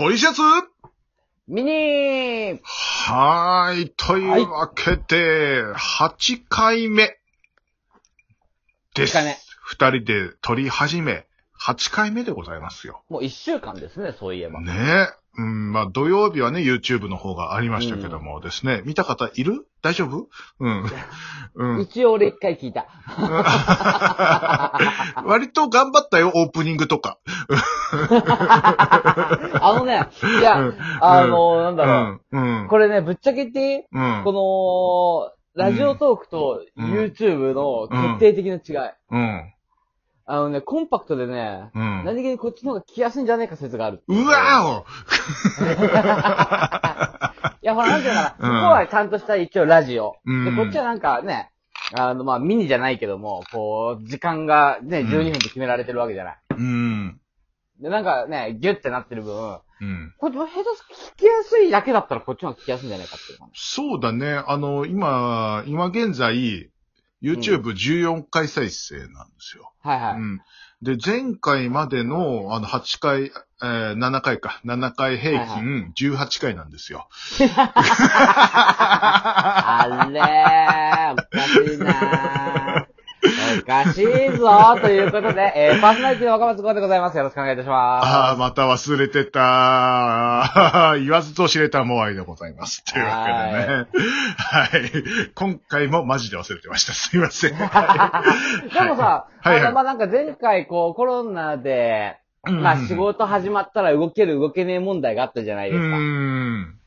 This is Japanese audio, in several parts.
トリシャツ？ミニーはーい。というわけで、8回目です。8回目二人で撮り始め、8回目でございますよ。もう一週間ですね、そういえば。ねえ。うん、まあ土曜日はね、YouTube の方がありましたけどもですね、見た方いる？大丈夫？うん。うん。一応俺一回聞いた。割と頑張ったよ、オープニングとか。あのね、いや、うんあの、なんだろうん。うんう。。これね、ぶっちゃけてうん。この、ラジオトークとうん YouTube の決定的な違い。うん。あのね、コンパクトでね、うん。何気にこっちの方が聞きやすいんじゃないか説がある。うわ いや、ほら、なんていうのかな。うん向こうはちゃんとした一応ラジオ。うんで、こっちはなんかね、あの、まあ、ミニじゃないけども、こう、時間がね、うん12分で決められてるわけじゃない。ーうん。で、なんかね、ギュッてなってる分、うん。こっちも下手す聞きやすいだけだったらこっちの方が聞きやすいんじゃないかっていう。そうだね。あの、今、今現在、YouTube14 回再生なんですよ。はいはい。うん。で、前回までの、あの、8回、えー、7回か。7回平均18回なんですよ。あれー、おかしいなー。おかしいぞーということで、えー、パーソナリティの若松剛でございます。よろしくお願いいたします。ああ、また忘れてた。言わずと知れたモアイでございます。というわけでね。はい。今回もマジで忘れてました。すいません。でもさ、はいはいあの、まあ、なんか前回こうコロナで、まあ仕事始まったら動ける動けねえ問題があったじゃないうですか。ん。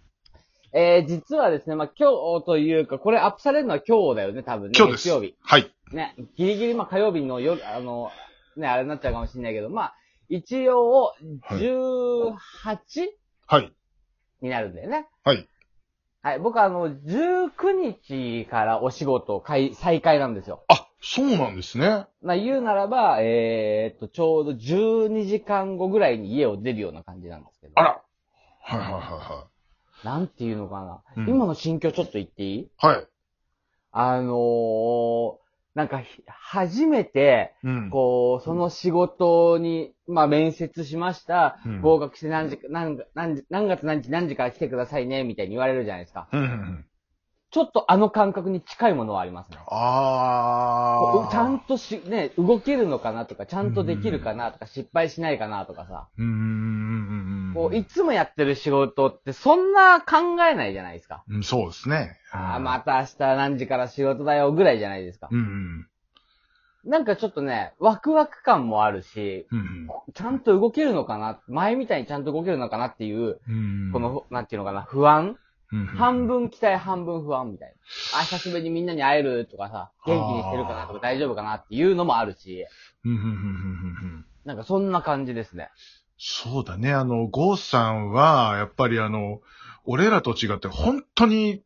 えー、実はですね、まあ、今日というか、これアップされるのは今日だよね、多分ね。今日です。月曜日。はい。ね、ギリギリまあ火曜日の夜、あの、ね、あれになっちゃうかもしれないけど、まあ、一応、はい 18? はい。になるんだよね。はい。はい、僕はあの、19日からお仕事開再開なんですよ。あ、そうなんですね。まあ言うならば、えーっと、ちょうど12時間後ぐらいに家を出るような感じなんですけど。あら。はいはいはなんていうのかな。うん今の心境ちょっと言っていい？いはい。はい。あのー、なんかひ、初めて、うん。こう、その仕事に、まあ面接しました。うん合格して何時、何、何時、何月何日何時から来てくださいね、みたいに言われるじゃないですか。うんうんうん。ちょっとあの感覚に近いものはありますね。あうちゃんとし、ね、動けるのかなとか、ちゃんとできるかなとか、失敗しないかなとかさ。うーん。こう、いつもやってる仕事ってそんな考えないじゃないですか。うん、そうですね。ああ、また明日何時から仕事だよぐらいじゃないですか。うんうん。なんかちょっとね、ワクワク感もあるし、うんちゃんと動けるのかな前みたいにちゃんと動けるのかなっていう、うん。この、なんていうのかな、不安？うん、半分期待半分不安みたいな。あ、久しぶりにみんなに会えるとかさ、元気にしてるかなとか大丈夫かなっていうのもあるし。なんかそんな感じですね。そうだね。あの、ゴーさんは、やっぱりあの、俺らと違って本当に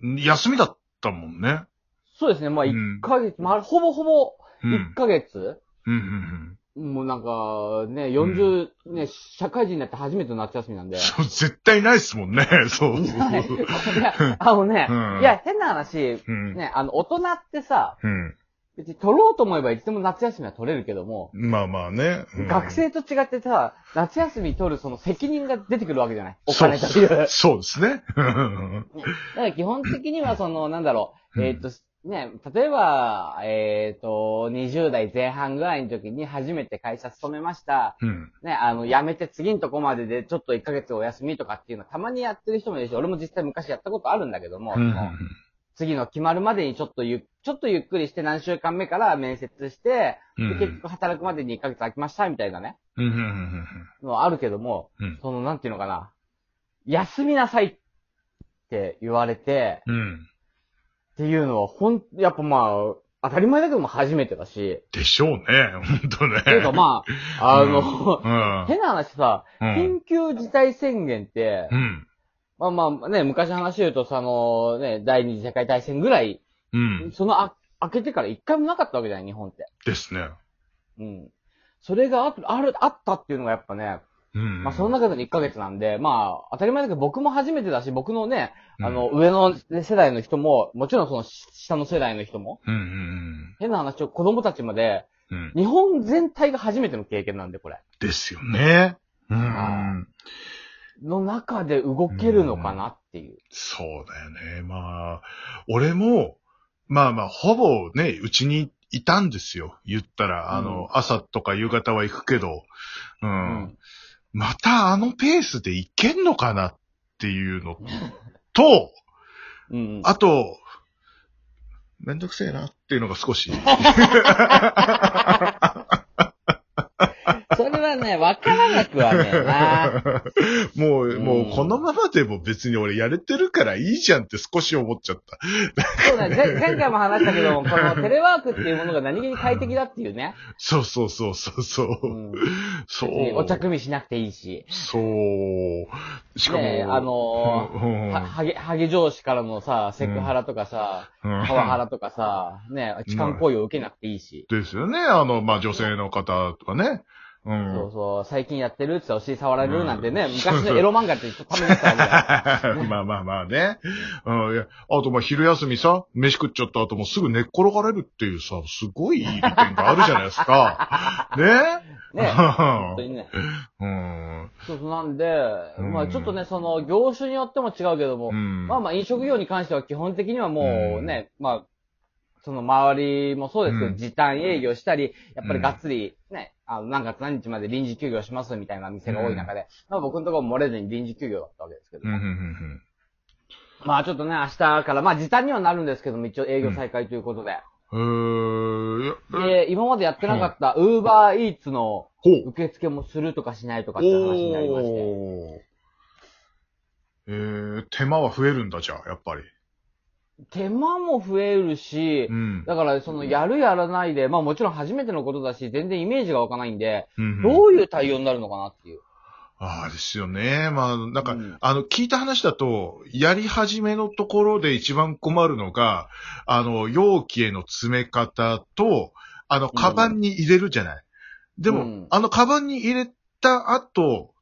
休みだったもんね。そうですね、まあうん1ヶ月、まあほぼほぼうん。1ヶ月、うんうんうん。もうなんか、ね、40、ね、社会人になって初めての夏休みなんで。そう、絶対ないっすもんね。そう。はいいや、あのね、うんいや、変な話、うん。ね、あの、大人ってさ、うん。別に取ろうと思えばいつでも夏休みは取れるけども、まあまあね。うん学生と違ってさ、夏休み取るその責任が出てくるわけじゃない？お金という。だかそうですね。うんら基本的にはその、なんだろう、うんえっ、と、ね、例えば、えっ、と、20代前半ぐらいの時に初めて会社勤めました。うん。ね、あの、辞めて次のとこまででちょっと1ヶ月お休みとかっていうのはたまにやってる人もいるし、俺も実際昔やったことあるんだけども、うん次の決まるまでにちょっとゆっ、ちょっとゆっくりして何週間目から面接して、うんで結局働くまでに1ヶ月空きましたみたいなね、うんうんうんのはあるけども、うんその、なんていうのかな、休みなさいって言われて、うん。っていうのはほん、やっぱまあ、当たり前だけども初めてだし、でしょうね。本当ね。っていうかまあ、あの、うん。変な話さ、うん。緊急事態宣言って、うん。まあまあね、昔の話言うと、そのね、第二次世界大戦ぐらい、うん。そのあ、開けてから一回もなかったわけじゃない、日本って。ですね。うん。それがあある、あったっていうのがやっぱね、うん。まあその中での1ヶ月なんで、まあ当たり前だけど僕も初めてだし、僕のね、うんあの、上の世代の人も、もちろんその下の世代の人も、うんうん変な話を子供たちまで、うん。うん。日本全体が初めての経験なんで、これ。ですよね。うはん。の中で動けるのかなっていう。そうだよね。まあ、俺も、まあまあ、ほぼね、うちにいたんですよ。言ったら、あの、うん朝とか夕方は行くけど、うん。うんまたあのペースで行けんのかなっていうのと、うん。あと、めんどくせえなっていうのが少し。ね、わからなくはねえな。もう、うんもうこのままでも別に俺やれてるからいいじゃんって少し思っちゃった。そうだね。前前回も話したけど、このテレワークっていうものが何気に快適だっていうね。そうそうそうそうそう。うん。そう。お茶組みしなくていいし。そう。しかも、ねえあのーうんうんは、ハゲ、ハゲ上司からのさ、セクハラとかさ、うんパワハラとかさ、ね、痴漢行為を受けなくていいし。ですよね。あの、まあ、女性の方とかね。うん。そうそう、最近やってるってお尻触られるなんてね、昔のエロ漫画ってためにったわけだよ。まあまあまあね。うん、いや、あとまあ昼休みさ、飯食っちゃった後もすぐ寝っ転がれるっていうさ、すごい利点があるじゃないですか。ね？ね、本当にね。うん。そうそう、なんで、うんまあちょっとね、その、業種によっても違うけども、うん。まあまあ飲食業に関しては基本的にはもうね、まあ、その周りもそうですけど、うん時短営業したり、やっぱりがっつりね、あの、何月何日まで臨時休業しますみたいな店が多い中で、まあ僕のところも漏れずに臨時休業だったわけですけど、うん、うん、うんまあちょっとね、明日から、まあ時短にはなるんですけども、一応営業再開ということで、うん。で、今までやってなかった、ウーバーイーツの。受付もするとかしないとかって話になりまして、えー、手間は増えるんだ、じゃあ、やっぱり。手間も増えるしう、ん。だから、その、やるやらないで、まあもちろん初めてのことだし、全然イメージが湧かないんで、うんどういう対応になるのかなっていう。ああですよね。まあ、なんか、うんあの、聞いた話だと、やり始めのところで一番困るのが、あの、容器への詰め方と、あの、カバンに入れるじゃない。でも、うんあの、カバンに入れた後、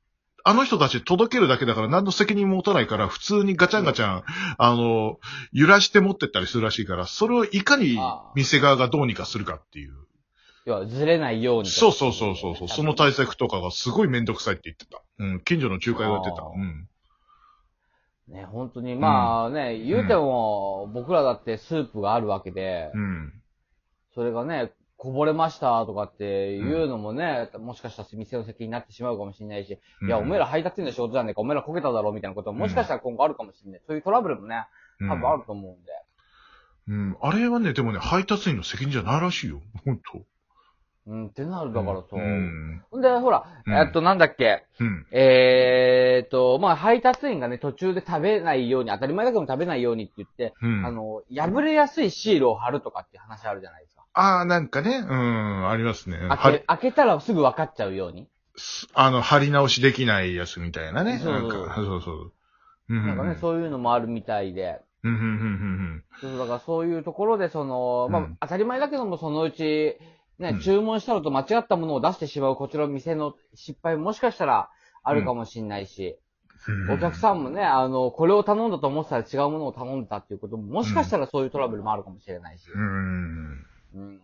あの人たち届けるだけだから何の責任も持たないから、普通にガチャンガチャン、あの、揺らして持ってったりするらしいから、それをいかに店側がどうにかするかっていう。要は、ずれないように。そうそうそうそうそう。その対策とかがすごいめんどくさいって言ってた。うん。近所の仲介が言ってた。うん。ね、本当に、まあね、言うても、僕らだってスープがあるわけで、うん。それがね、こぼれましたとかっていうのもね、もしかしたら店の責任になってしまうかもしれないし、いや、おめえら配達員の仕事じゃねえか、おめえらこけただろ、みたいなことももしかしたら今後あるかもしれない。そういうトラブルもね、うん多分あると思うんで。うん。あれはね、でもね、配達員の責任じゃないらしいよ。本当うん、ってなるだからそう。うん。で、ほら、うんえっと、なんだっけ、うん。えーっと、まあ、配達員がね、途中で食べないように、当たり前だけど食べないようにって言って、うん。あの、破れやすいシールを貼るとかって話あるじゃないですか。ああ、なんかね、うん、ありますね。は開け、開けたらすぐ分かっちゃうように？あの、貼り直しできないやつみたいなね。そうなんか、そうそう。うん。なんかね、そういうのもあるみたいで。うん、うん、うん、うんそうだからそういうところで、その、まあ、うん当たり前だけども、そのうち、ね、うん注文したのと間違ったものを出してしまうこちらの店の失敗ももしかしたらあるかもしれないし、うん。お客さんもね、あの、これを頼んだと思ってたら違うものを頼んでたっていうことも、もしかしたらそういうトラブルもあるかもしれないし。うん。うん。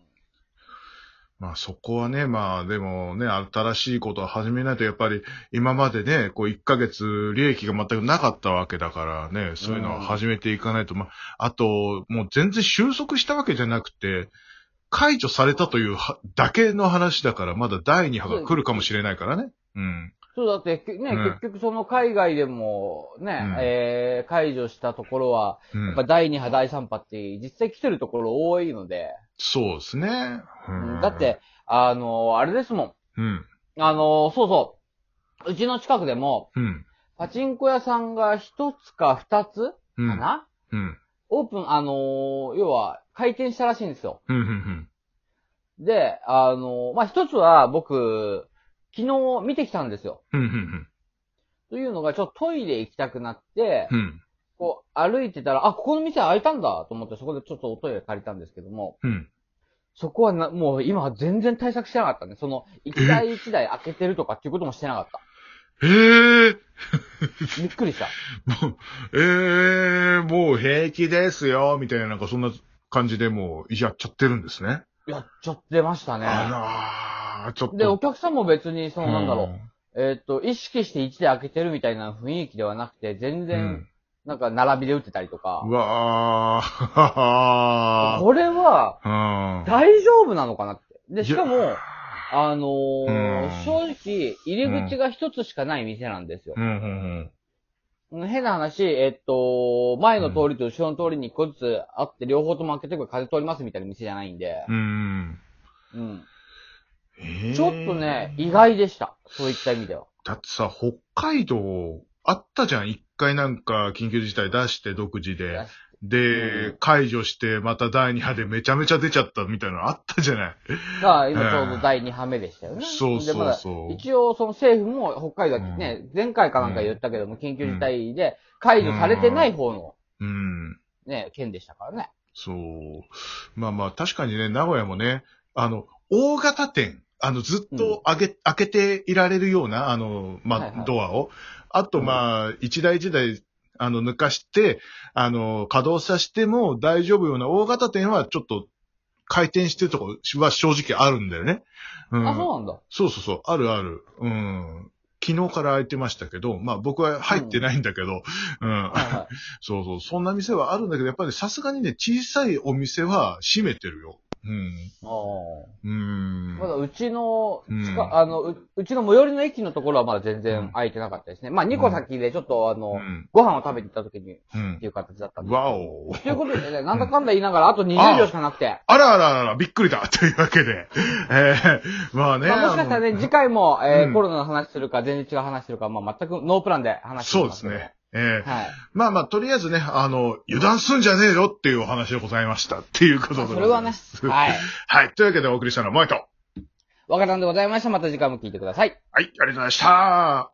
まあそこはね、まあでもね、新しいことを始めないとやっぱり今までね、こう1ヶ月利益が全くなかったわけだからね、そういうのは始めていかないと、まあ、あと、もう全然収束したわけじゃなくて、解除されたというはだけの話だから、まだ第2波が来るかもしれないからね。うん。そうだって、けね、うん結局その海外でもね、うんえー、解除したところは、うんやっぱ第2波、第3波って実際来てるところ多いので、そうですね。うんだっ、て、あの、あれですもん。うん。あの、そうそう。うちの近くでも、うん。パチンコ屋さんが一つか二つうん。かな、うん。オープン、あの、要は、開店したらしいんですよ。うん。うん。で、あの、まあ、一つは僕、昨日見てきたんですよ。うん。うん。というのが、ちょっとトイレ行きたくなって、うん。こう、歩いてたら、あ、ここの店開いたんだと思って、そこでちょっとおトイレ借りたんですけども、うん。そこはな、もう今は全然対策してなかったね。その、一台一台開けてるとかっていうこともしてなかった。ええ びっくりした。もう、ええもう平気ですよ、みたいな、なんかそんな感じでもうやっちゃってるんですね。やっちゃってましたね。あちょっと。で、お客さんも別に、その、なんだろう、えっ、と、意識して1で開けてるみたいな雰囲気ではなくて、全う然、ん。なんか並びで打ってたりとかう、わー。これは、うん。大丈夫なのかなって。で、しかいも、あのーうん正直、入り口が一つしかない店なんですよう。ん、うん、変な話、えっと、前の通りと後ろの通りに一個ずつあって、両方とも開けてく風通りますみたいな店じゃないんで、うん。うん。ちょっとね、意外でした。そういった意味では。だってさ、北海道、あったじゃん。一回なんか緊急事態出して独自で。で、うん解除して、また第2波でめちゃめちゃ出ちゃったみたいなのあったじゃない。だから今ちょうど第2波目でしたよね。そうそうでまだそう。一応、その政府も北海道はね、前回かなんか言ったけども、緊急事態で解除されてない方のうん。ね、県でしたからね。そう。まあまあ、確かにね、名古屋もね、あの、大型店、あの、ずっと開け、開けていられるような、あの、まあ、はいはいドアを。あと、まあ、一台一台、あの、抜かして、あの、稼働させても大丈夫ような大型店はちょっと回転してるとこは正直あるんだよね。うん。あ、そうなんだ。そうそうそう、あるある。うん。昨日から開いてましたけど、まあ僕は入ってないんだけど、うん。はいは そうそう、そんな店はあるんだけど、やっぱりさすがにね、小さいお店は閉めてるよ。うん。い。あうん。あ。まだうちの、うん近あのう、うちの最寄りの駅のところはまだ全然開いてなかったですね。まあ2個先でちょっとあの、うん。ご飯を食べに行った時にっうんていう形だったんで。わお。ということでね、なんだかんだ言いながら、あと20秒しかなくて。あらあらあら、びっくりだ というわけで。えー、まあね。まあ、もしかしたらね、次回も、えーうんコロナの話するか、全然違う話するか、まあ、全くノープランで話してそうですね。。えーはい。まあまあ、とりあえずね、あの、油断すんじゃねえよっていうお話でございました。っていうことでそれはねはい。はい。というわけでお送りしたのは、マイト。わからんでございました。また次回も聞いてください。はい、ありがとうございました。